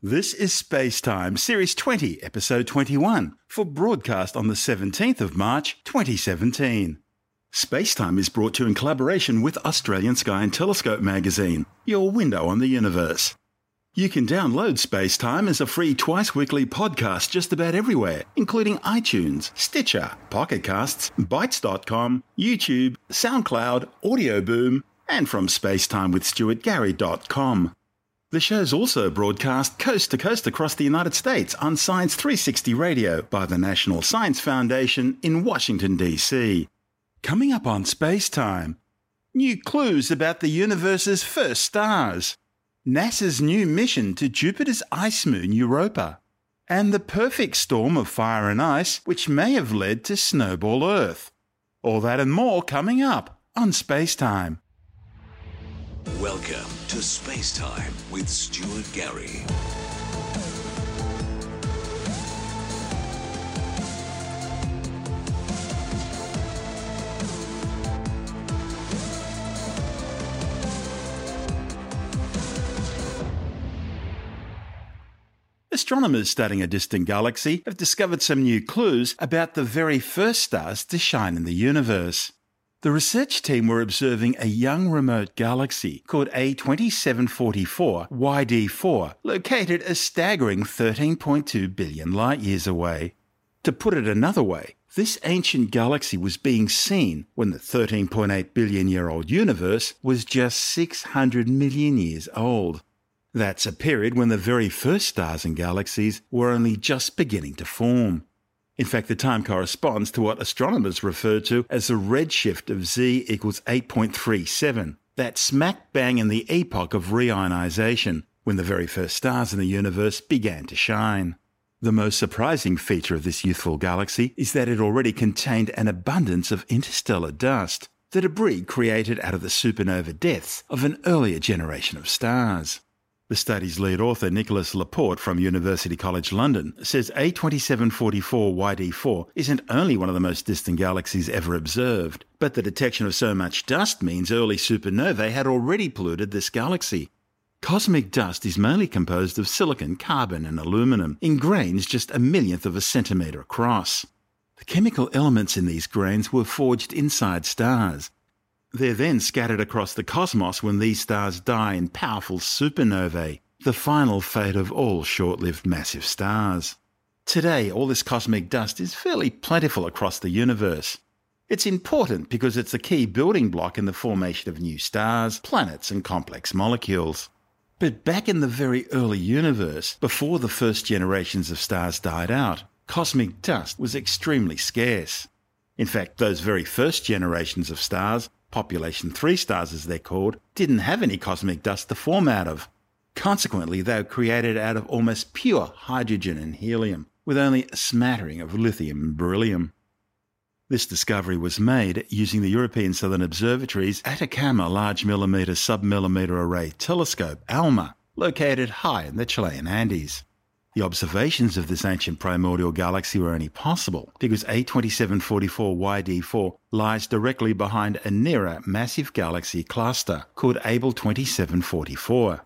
This is Space Time, Series 20, Episode 21, for broadcast on the 17th of March 2017. Space Time is brought to you in collaboration with Australian Sky and Telescope magazine, your window on the universe. You can download Space Time as a free twice weekly podcast just about everywhere, including iTunes, Stitcher, Pocket Casts, Bytes.com, YouTube, SoundCloud, Audio Boom, and from spacetimewithstuartgary.com. The show's also broadcast coast to coast across the United States on Science 360 Radio by the National Science Foundation in Washington, D.C. Coming up on Space Time, new clues about the universe's first stars, NASA's new mission to Jupiter's ice moon Europa, and the perfect storm of fire and ice which may have led to Snowball Earth. All that and more coming up on Space Time. Welcome to Space Time with Stuart Gary. Astronomers studying a distant galaxy have discovered some new clues about the very first stars to shine in the universe. The research team were observing a young remote galaxy called A2744 YD4, located a staggering 13.2 billion light years away. To put it another way, this ancient galaxy was being seen when the 13.8 billion year old universe was just 600 million years old. That's a period when the very first stars and galaxies were only just beginning to form. In fact, the time corresponds to what astronomers refer to as the redshift of Z equals 8.37. That's smack bang in the epoch of reionization, when the very first stars in the universe began to shine. The most surprising feature of this youthful galaxy is that it already contained an abundance of interstellar dust, the debris created out of the supernova deaths of an earlier generation of stars. The study's lead author, Nicolas Laporte from University College London, says A2744 YD4 isn't only one of the most distant galaxies ever observed, but the detection of so much dust means early supernovae had already polluted this galaxy. Cosmic dust is mainly composed of silicon, carbon, and aluminum in grains just a millionth of a centimetre across. The chemical elements in these grains were forged inside stars, they're then scattered across the cosmos when these stars die in powerful supernovae, the final fate of all short lived massive stars. Today, all this cosmic dust is fairly plentiful across the universe. It's important because it's a key building block in the formation of new stars, planets, and complex molecules. But back in the very early universe, before the first generations of stars died out, cosmic dust was extremely scarce. In fact, those very first generations of stars population 3 stars as they're called, didn't have any cosmic dust to form out of. Consequently, they were created out of almost pure hydrogen and helium, with only a smattering of lithium and beryllium. This discovery was made using the European Southern Observatory's Atacama Large Millimeter Submillimeter Array Telescope, ALMA, located high in the Chilean Andes. The observations of this ancient primordial galaxy were only possible because A2744 YD4 lies directly behind a nearer massive galaxy cluster called Abell 2744.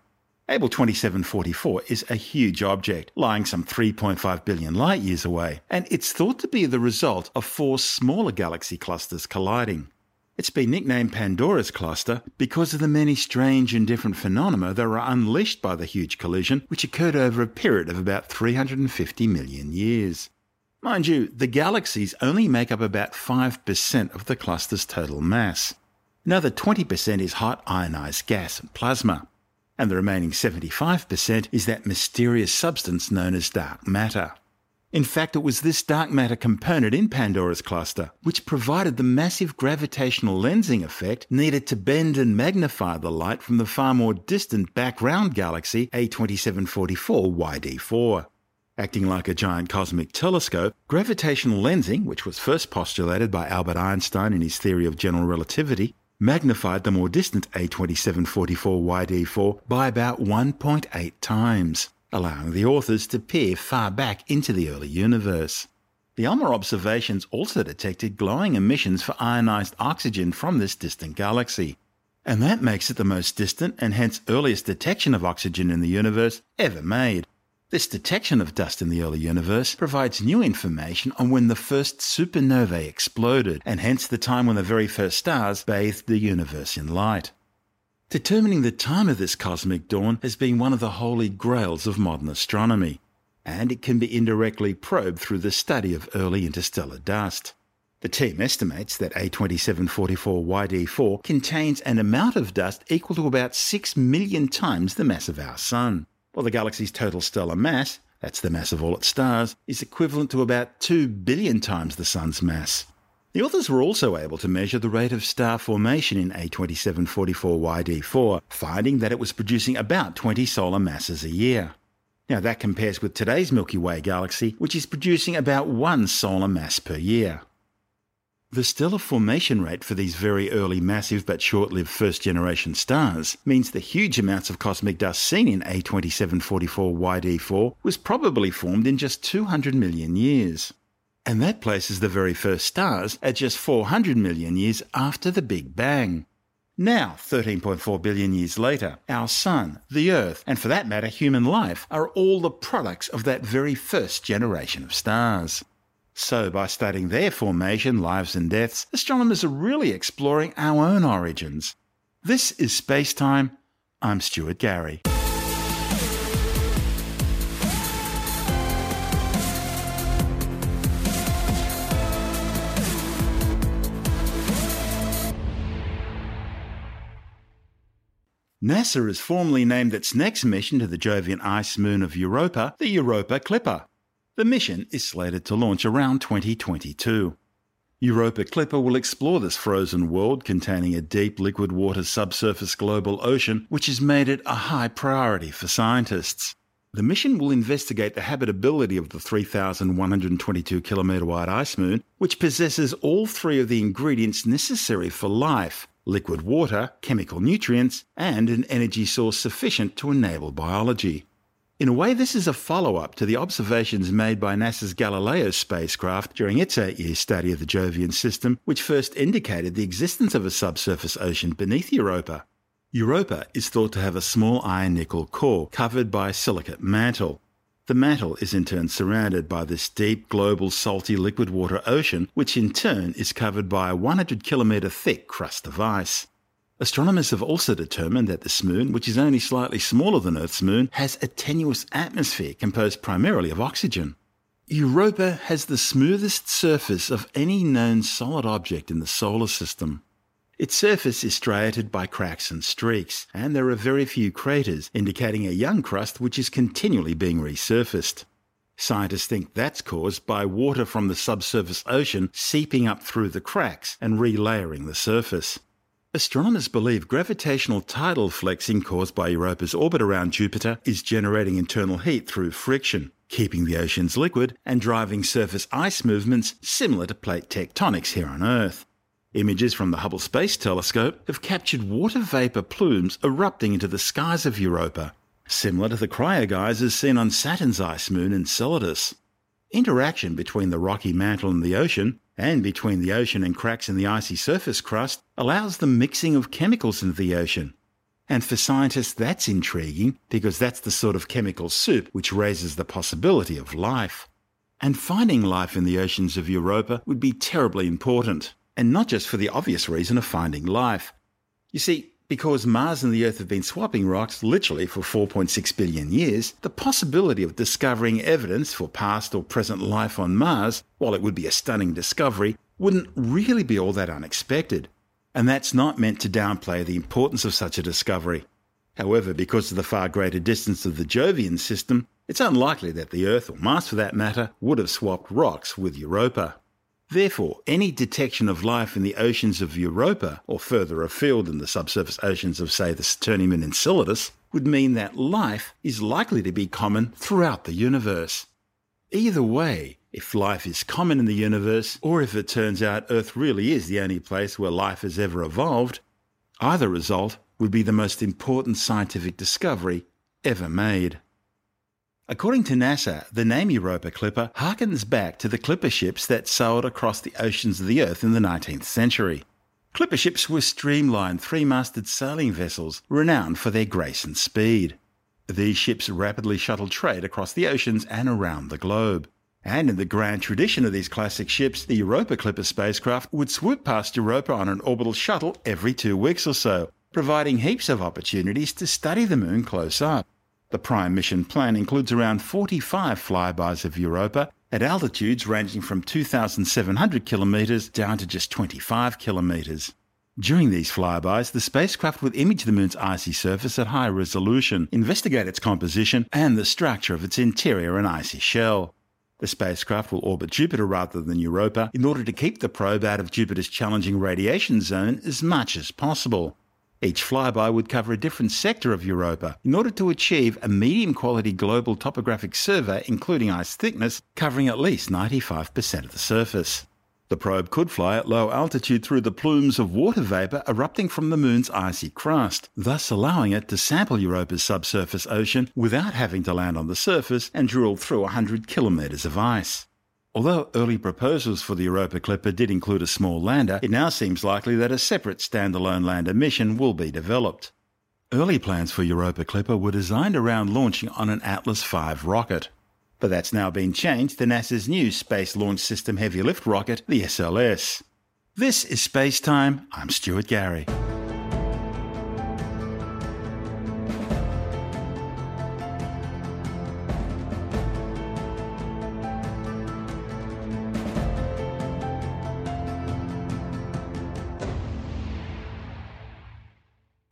Abell 2744 is a huge object lying some 3.5 billion light years away, and it's thought to be the result of four smaller galaxy clusters colliding. It's been nicknamed Pandora's cluster because of the many strange and different phenomena that were unleashed by the huge collision, which occurred over a period of about 350 million years. Mind you, the galaxies only make up about 5% of the cluster's total mass. Another 20% is hot ionized gas and plasma, and the remaining 75% is that mysterious substance known as dark matter. In fact, it was this dark matter component in Pandora's cluster which provided the massive gravitational lensing effect needed to bend and magnify the light from the far more distant background galaxy A2744 YD4. Acting like a giant cosmic telescope, gravitational lensing, which was first postulated by Albert Einstein in his theory of general relativity, magnified the more distant A2744 YD4 by about 1.8 times allowing the authors to peer far back into the early universe. The ALMA observations also detected glowing emissions for ionized oxygen from this distant galaxy, and that makes it the most distant and hence earliest detection of oxygen in the universe ever made. This detection of dust in the early universe provides new information on when the first supernovae exploded, and hence the time when the very first stars bathed the universe in light. Determining the time of this cosmic dawn has been one of the holy grails of modern astronomy, and it can be indirectly probed through the study of early interstellar dust. The team estimates that A2744YD4 contains an amount of dust equal to about 6 million times the mass of our Sun, while the galaxy's total stellar mass, that's the mass of all its stars, is equivalent to about 2 billion times the Sun's mass. The authors were also able to measure the rate of star formation in A2744YD4, finding that it was producing about 20 solar masses a year. Now that compares with today's Milky Way galaxy, which is producing about one solar mass per year. The stellar formation rate for these very early massive but short-lived first-generation stars means the huge amounts of cosmic dust seen in A2744YD4 was probably formed in just 200 million years. And that places the very first stars at just 400 million years after the Big Bang. Now, 13.4 billion years later, our Sun, the Earth, and for that matter, human life, are all the products of that very first generation of stars. So, by studying their formation, lives, and deaths, astronomers are really exploring our own origins. This is Space Time. I'm Stuart Gary. NASA has formally named its next mission to the Jovian ice moon of Europa the Europa Clipper. The mission is slated to launch around 2022. Europa Clipper will explore this frozen world containing a deep liquid water subsurface global ocean, which has made it a high priority for scientists. The mission will investigate the habitability of the 3,122 kilometre wide ice moon, which possesses all three of the ingredients necessary for life liquid water, chemical nutrients, and an energy source sufficient to enable biology. In a way, this is a follow up to the observations made by NASA's Galileo spacecraft during its eight year study of the Jovian system, which first indicated the existence of a subsurface ocean beneath Europa. Europa is thought to have a small iron nickel core covered by a silicate mantle. The mantle is in turn surrounded by this deep global salty liquid water ocean, which in turn is covered by a 100 kilometre thick crust of ice. Astronomers have also determined that this moon, which is only slightly smaller than Earth's moon, has a tenuous atmosphere composed primarily of oxygen. Europa has the smoothest surface of any known solid object in the solar system. Its surface is striated by cracks and streaks, and there are very few craters, indicating a young crust which is continually being resurfaced. Scientists think that's caused by water from the subsurface ocean seeping up through the cracks and relayering the surface. Astronomers believe gravitational tidal flexing caused by Europa's orbit around Jupiter is generating internal heat through friction, keeping the oceans liquid and driving surface ice movements similar to plate tectonics here on Earth. Images from the Hubble Space Telescope have captured water vapour plumes erupting into the skies of Europa, similar to the cryogeysers seen on Saturn's ice moon Enceladus. Interaction between the rocky mantle and the ocean, and between the ocean and cracks in the icy surface crust, allows the mixing of chemicals into the ocean. And for scientists, that's intriguing because that's the sort of chemical soup which raises the possibility of life. And finding life in the oceans of Europa would be terribly important and not just for the obvious reason of finding life. You see, because Mars and the Earth have been swapping rocks literally for 4.6 billion years, the possibility of discovering evidence for past or present life on Mars, while it would be a stunning discovery, wouldn't really be all that unexpected. And that's not meant to downplay the importance of such a discovery. However, because of the far greater distance of the Jovian system, it's unlikely that the Earth, or Mars for that matter, would have swapped rocks with Europa. Therefore, any detection of life in the oceans of Europa, or further afield in the subsurface oceans of, say, the Saturnian moon Enceladus, would mean that life is likely to be common throughout the universe. Either way, if life is common in the universe, or if it turns out Earth really is the only place where life has ever evolved, either result would be the most important scientific discovery ever made. According to NASA, the name Europa Clipper harkens back to the clipper ships that sailed across the oceans of the Earth in the 19th century. Clipper ships were streamlined three masted sailing vessels renowned for their grace and speed. These ships rapidly shuttle trade across the oceans and around the globe. And in the grand tradition of these classic ships, the Europa Clipper spacecraft would swoop past Europa on an orbital shuttle every two weeks or so, providing heaps of opportunities to study the moon close up. The prime mission plan includes around 45 flybys of Europa at altitudes ranging from 2,700 kilometres down to just 25 kilometres. During these flybys, the spacecraft would image the moon's icy surface at high resolution, investigate its composition and the structure of its interior and icy shell. The spacecraft will orbit Jupiter rather than Europa in order to keep the probe out of Jupiter's challenging radiation zone as much as possible. Each flyby would cover a different sector of Europa in order to achieve a medium quality global topographic survey, including ice thickness, covering at least 95% of the surface. The probe could fly at low altitude through the plumes of water vapour erupting from the moon's icy crust, thus allowing it to sample Europa's subsurface ocean without having to land on the surface and drill through 100 kilometres of ice. Although early proposals for the Europa Clipper did include a small lander, it now seems likely that a separate standalone lander mission will be developed. Early plans for Europa Clipper were designed around launching on an Atlas V rocket. But that's now been changed to NASA's new Space Launch System Heavy Lift rocket, the SLS. This is Space Time. I'm Stuart Gary.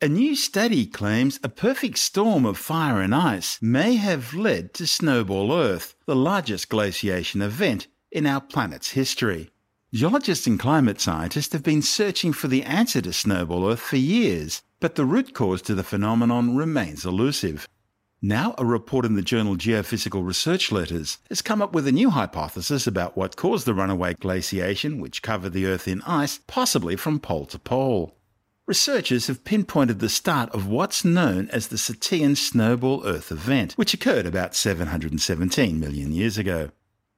A new study claims a perfect storm of fire and ice may have led to Snowball Earth, the largest glaciation event in our planet's history. Geologists and climate scientists have been searching for the answer to Snowball Earth for years, but the root cause to the phenomenon remains elusive. Now, a report in the journal Geophysical Research Letters has come up with a new hypothesis about what caused the runaway glaciation, which covered the Earth in ice, possibly from pole to pole researchers have pinpointed the start of what's known as the Sturtian Snowball Earth event, which occurred about 717 million years ago.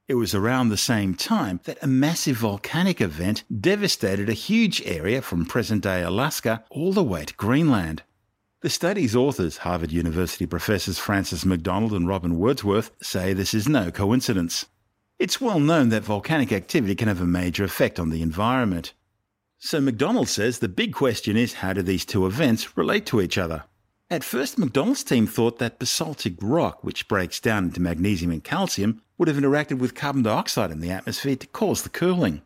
It was around the same time that a massive volcanic event devastated a huge area from present day Alaska all the way to Greenland. The study's authors, Harvard University professors Francis Macdonald and Robin Wordsworth, say this is no coincidence. It's well known that volcanic activity can have a major effect on the environment. So Macdonald says the big question is how do these two events relate to each other? At first, Macdonald's team thought that basaltic rock, which breaks down into magnesium and calcium, would have interacted with carbon dioxide in the atmosphere to cause the cooling.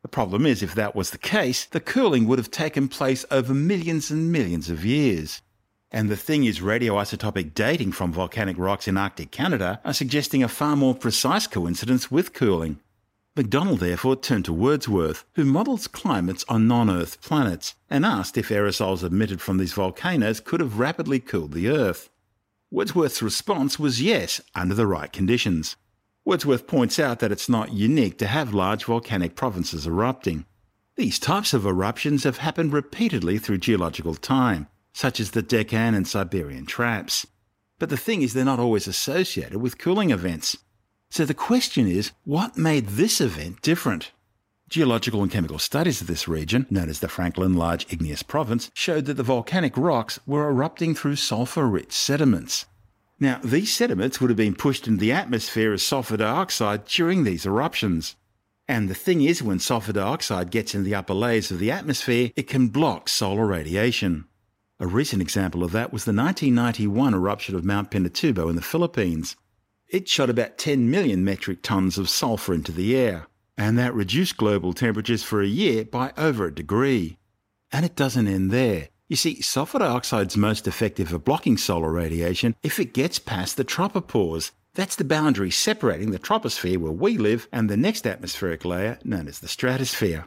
The problem is, if that was the case, the cooling would have taken place over millions and millions of years. And the thing is, radioisotopic dating from volcanic rocks in Arctic Canada are suggesting a far more precise coincidence with cooling. Macdonald therefore turned to Wordsworth, who models climates on non Earth planets, and asked if aerosols emitted from these volcanoes could have rapidly cooled the Earth. Wordsworth's response was yes, under the right conditions. Wordsworth points out that it's not unique to have large volcanic provinces erupting. These types of eruptions have happened repeatedly through geological time, such as the Deccan and Siberian traps. But the thing is, they're not always associated with cooling events. So the question is, what made this event different? Geological and chemical studies of this region, known as the Franklin Large Igneous Province, showed that the volcanic rocks were erupting through sulfur rich sediments. Now, these sediments would have been pushed into the atmosphere as sulfur dioxide during these eruptions. And the thing is, when sulfur dioxide gets in the upper layers of the atmosphere, it can block solar radiation. A recent example of that was the 1991 eruption of Mount Pinatubo in the Philippines it shot about 10 million metric tons of sulfur into the air, and that reduced global temperatures for a year by over a degree. And it doesn't end there. You see, sulfur dioxide's most effective at blocking solar radiation if it gets past the tropopause. That's the boundary separating the troposphere where we live and the next atmospheric layer known as the stratosphere.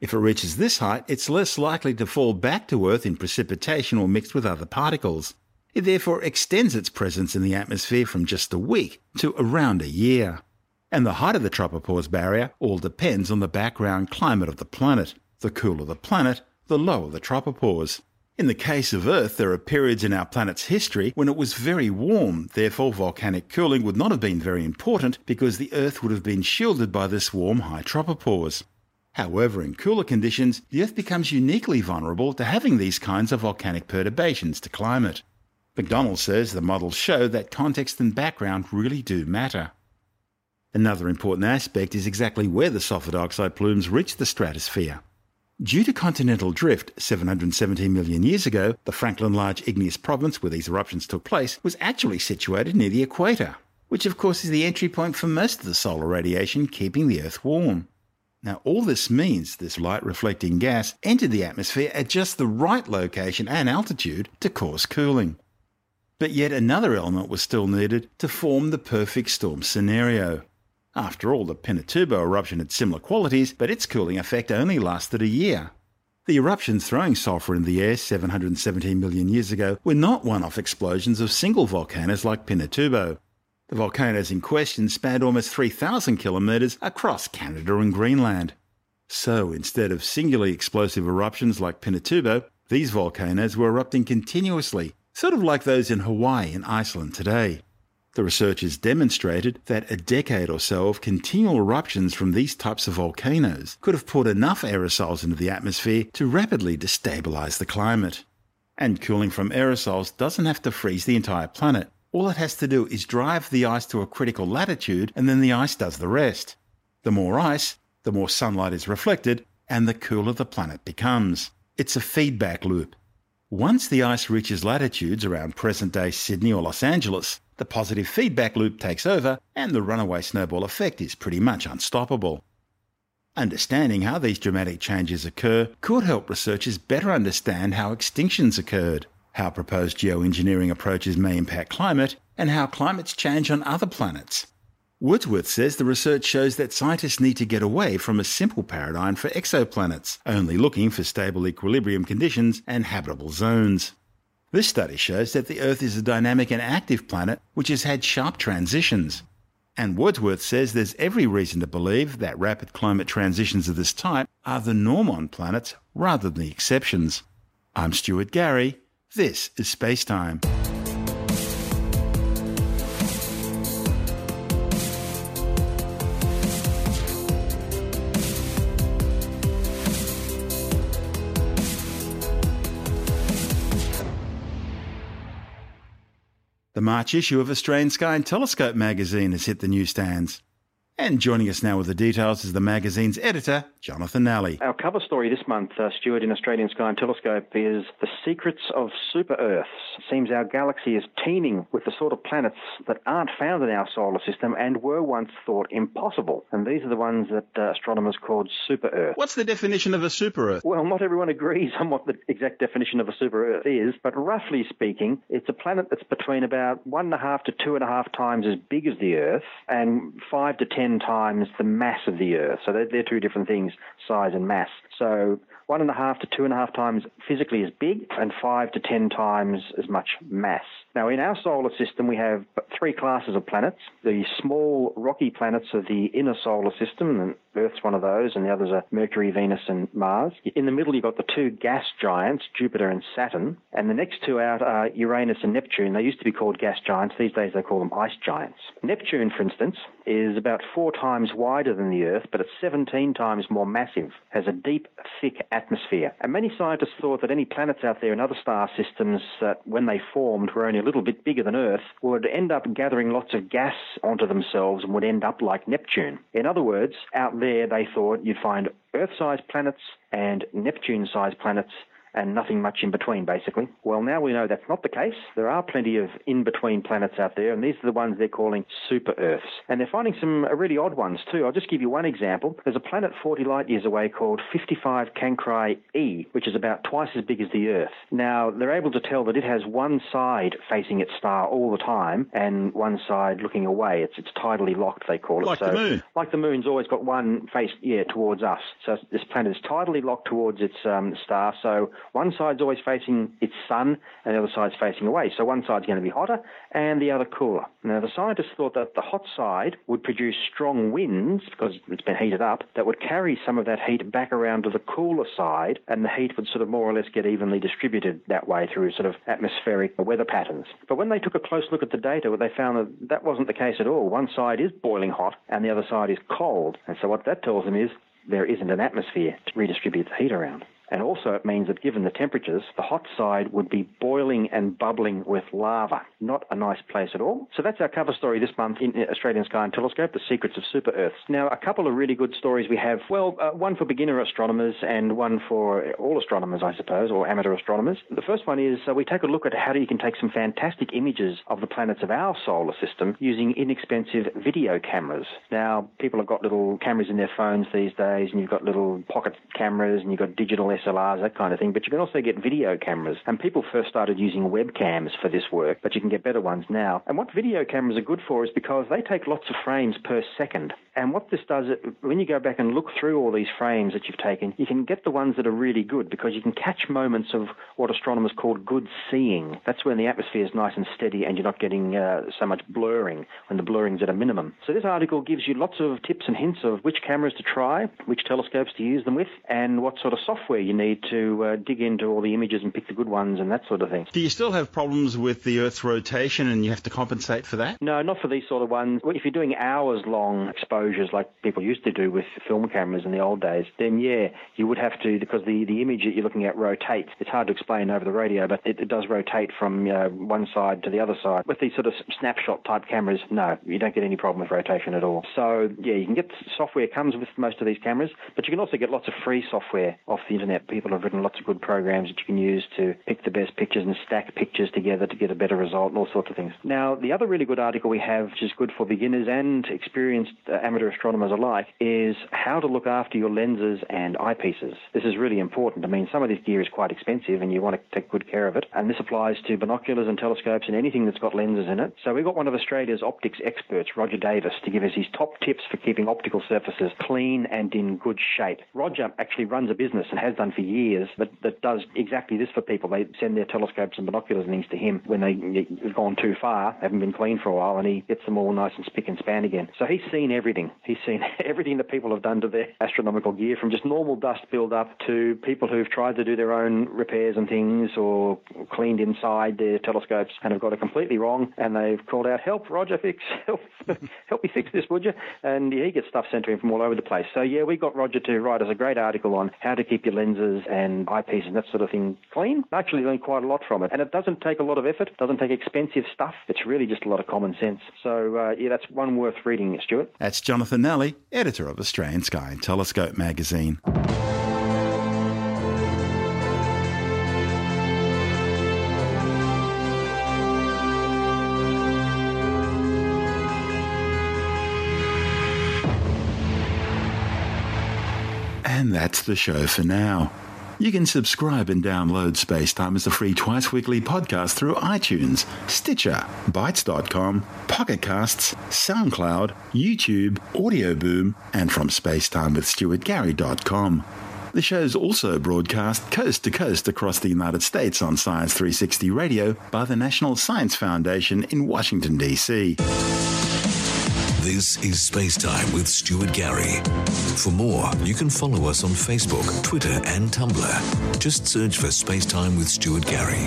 If it reaches this height, it's less likely to fall back to Earth in precipitation or mixed with other particles. It therefore extends its presence in the atmosphere from just a week to around a year. And the height of the tropopause barrier all depends on the background climate of the planet. The cooler the planet, the lower the tropopause. In the case of Earth, there are periods in our planet's history when it was very warm, therefore, volcanic cooling would not have been very important because the Earth would have been shielded by this warm high tropopause. However, in cooler conditions, the Earth becomes uniquely vulnerable to having these kinds of volcanic perturbations to climate. Macdonald says the models show that context and background really do matter. Another important aspect is exactly where the sulfur dioxide plumes reach the stratosphere. Due to continental drift 717 million years ago, the Franklin Large igneous province where these eruptions took place was actually situated near the equator, which of course is the entry point for most of the solar radiation keeping the Earth warm. Now, all this means this light reflecting gas entered the atmosphere at just the right location and altitude to cause cooling. But yet another element was still needed to form the perfect storm scenario. After all, the Pinatubo eruption had similar qualities, but its cooling effect only lasted a year. The eruptions throwing sulfur in the air 717 million years ago were not one off explosions of single volcanoes like Pinatubo. The volcanoes in question spanned almost 3,000 kilometres across Canada and Greenland. So instead of singularly explosive eruptions like Pinatubo, these volcanoes were erupting continuously, sort of like those in Hawaii and Iceland today. The researchers demonstrated that a decade or so of continual eruptions from these types of volcanoes could have put enough aerosols into the atmosphere to rapidly destabilize the climate. And cooling from aerosols doesn't have to freeze the entire planet. All it has to do is drive the ice to a critical latitude, and then the ice does the rest. The more ice, the more sunlight is reflected, and the cooler the planet becomes. It's a feedback loop. Once the ice reaches latitudes around present day Sydney or Los Angeles, the positive feedback loop takes over and the runaway snowball effect is pretty much unstoppable. Understanding how these dramatic changes occur could help researchers better understand how extinctions occurred, how proposed geoengineering approaches may impact climate, and how climates change on other planets. Wordsworth says the research shows that scientists need to get away from a simple paradigm for exoplanets, only looking for stable equilibrium conditions and habitable zones. This study shows that the Earth is a dynamic and active planet which has had sharp transitions. And Wordsworth says there's every reason to believe that rapid climate transitions of this type are the norm on planets rather than the exceptions. I'm Stuart Gary. This is Space The March issue of Australian Sky and Telescope magazine has hit the newsstands. And joining us now with the details is the magazine's editor, Jonathan Nally. Our cover story this month, uh, Stuart, in Australian Sky and Telescope, is The Secrets of Super Earths. It seems our galaxy is teeming with the sort of planets that aren't found in our solar system and were once thought impossible. And these are the ones that uh, astronomers called super Earth. What's the definition of a super Earth? Well, not everyone agrees on what the exact definition of a super Earth is, but roughly speaking, it's a planet that's between about one and a half to two and a half times as big as the Earth and five to ten times the mass of the Earth. So they're, they're two different things, size and mass. So one and a half to two and a half times physically as big and five to ten times as much mass. Now, in our solar system, we have three classes of planets. The small rocky planets of the inner solar system, and Earth's one of those, and the others are Mercury, Venus, and Mars. In the middle, you've got the two gas giants, Jupiter and Saturn, and the next two out are Uranus and Neptune. They used to be called gas giants. These days, they call them ice giants. Neptune, for instance, is about four times wider than the Earth, but it's 17 times more massive, has a deep, thick atmosphere. And many scientists thought that any planets out there in other star systems that, when they formed, were only a little bit bigger than Earth, would end up gathering lots of gas onto themselves and would end up like Neptune. In other words, out there they thought you'd find Earth sized planets and Neptune sized planets and nothing much in between, basically. Well, now we know that's not the case. There are plenty of in between planets out there, and these are the ones they're calling super Earths. And they're finding some really odd ones, too. I'll just give you one example. There's a planet 40 light years away called 55 Cancri E, which is about twice as big as the Earth. Now, they're able to tell that it has one side facing its star all the time and one side looking away. It's, it's tidally locked, they call it. Like so, the moon. Like the moon's always got one face, yeah, towards us. So this planet is tidally locked towards its um, star. So one side's always facing its sun and the other side's facing away. So one side's going to be hotter and the other cooler. Now, the scientists thought that the hot side would produce strong winds because it's been heated up that would carry some of that heat back around to the cooler side and the heat would sort of more or less get evenly distributed that way through sort of atmospheric weather patterns. But when they took a close look at the data, they found that that wasn't the case at all. One side is boiling hot and the other side is cold. And so what that tells them is there isn't an atmosphere to redistribute the heat around. And also, it means that given the temperatures, the hot side would be boiling and bubbling with lava. Not a nice place at all. So that's our cover story this month in Australian Sky and Telescope, The Secrets of Super Earths. Now, a couple of really good stories we have. Well, uh, one for beginner astronomers and one for all astronomers, I suppose, or amateur astronomers. The first one is uh, we take a look at how you can take some fantastic images of the planets of our solar system using inexpensive video cameras. Now, people have got little cameras in their phones these days, and you've got little pocket cameras, and you've got digital SLRs, that kind of thing, but you can also get video cameras. And people first started using webcams for this work, but you can get better ones now. And what video cameras are good for is because they take lots of frames per second. And what this does, when you go back and look through all these frames that you've taken, you can get the ones that are really good because you can catch moments of what astronomers call good seeing. That's when the atmosphere is nice and steady and you're not getting uh, so much blurring when the blurring's at a minimum. So this article gives you lots of tips and hints of which cameras to try, which telescopes to use them with, and what sort of software you need to uh, dig into all the images and pick the good ones and that sort of thing. Do you still have problems with the Earth's rotation and you have to compensate for that? No, not for these sort of ones. If you're doing hours long exposures like people used to do with film cameras in the old days, then yeah, you would have to, because the, the image that you're looking at rotates. It's hard to explain over the radio, but it, it does rotate from uh, one side to the other side. With these sort of snapshot type cameras, no, you don't get any problem with rotation at all. So yeah, you can get software comes with most of these cameras, but you can also get lots of free software off the internet. People have written lots of good programs that you can use to pick the best pictures and stack pictures together to get a better result and all sorts of things. Now, the other really good article we have, which is good for beginners and experienced uh, amateur astronomers alike, is how to look after your lenses and eyepieces. This is really important. I mean, some of this gear is quite expensive and you want to take good care of it. And this applies to binoculars and telescopes and anything that's got lenses in it. So we've got one of Australia's optics experts, Roger Davis, to give us his top tips for keeping optical surfaces clean and in good shape. Roger actually runs a business and has done for years that, that does exactly this for people. They send their telescopes and binoculars and things to him when they've gone too far, haven't been clean for a while, and he gets them all nice and spick and span again. So he's seen everything. He's seen everything that people have done to their astronomical gear, from just normal dust build up to people who've tried to do their own repairs and things or cleaned inside their telescopes and have got it completely wrong, and they've called out, "Help, Roger, fix, help, help me fix this, would you?" And he gets stuff sent to him from all over the place. So yeah, we got Roger to write us a great article on how to keep your lenses and eyepieces and that sort of thing clean. I actually learned quite a lot from it, and it doesn't take a lot of effort, doesn't take expensive stuff. It's really just a lot of common sense. So uh, yeah, that's one worth reading, Stuart. That's Jonathan Nally, editor of Australian Sky and Telescope magazine. And that's the show for now. You can subscribe and download Spacetime as a free twice weekly podcast through iTunes, Stitcher, Bitesz.com, Pocket Casts, SoundCloud, YouTube, Audio Boom, and from spacetimewithstuartgary.com. The show's also broadcast coast to coast across the United States on Science 360 Radio by the National Science Foundation in Washington, D.C. This is Spacetime with Stuart Gary. For more, you can follow us on Facebook, Twitter, and Tumblr. Just search for Spacetime with Stuart Gary.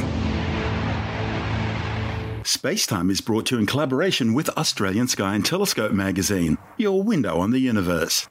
Spacetime is brought to you in collaboration with Australian Sky and Telescope magazine, your window on the universe.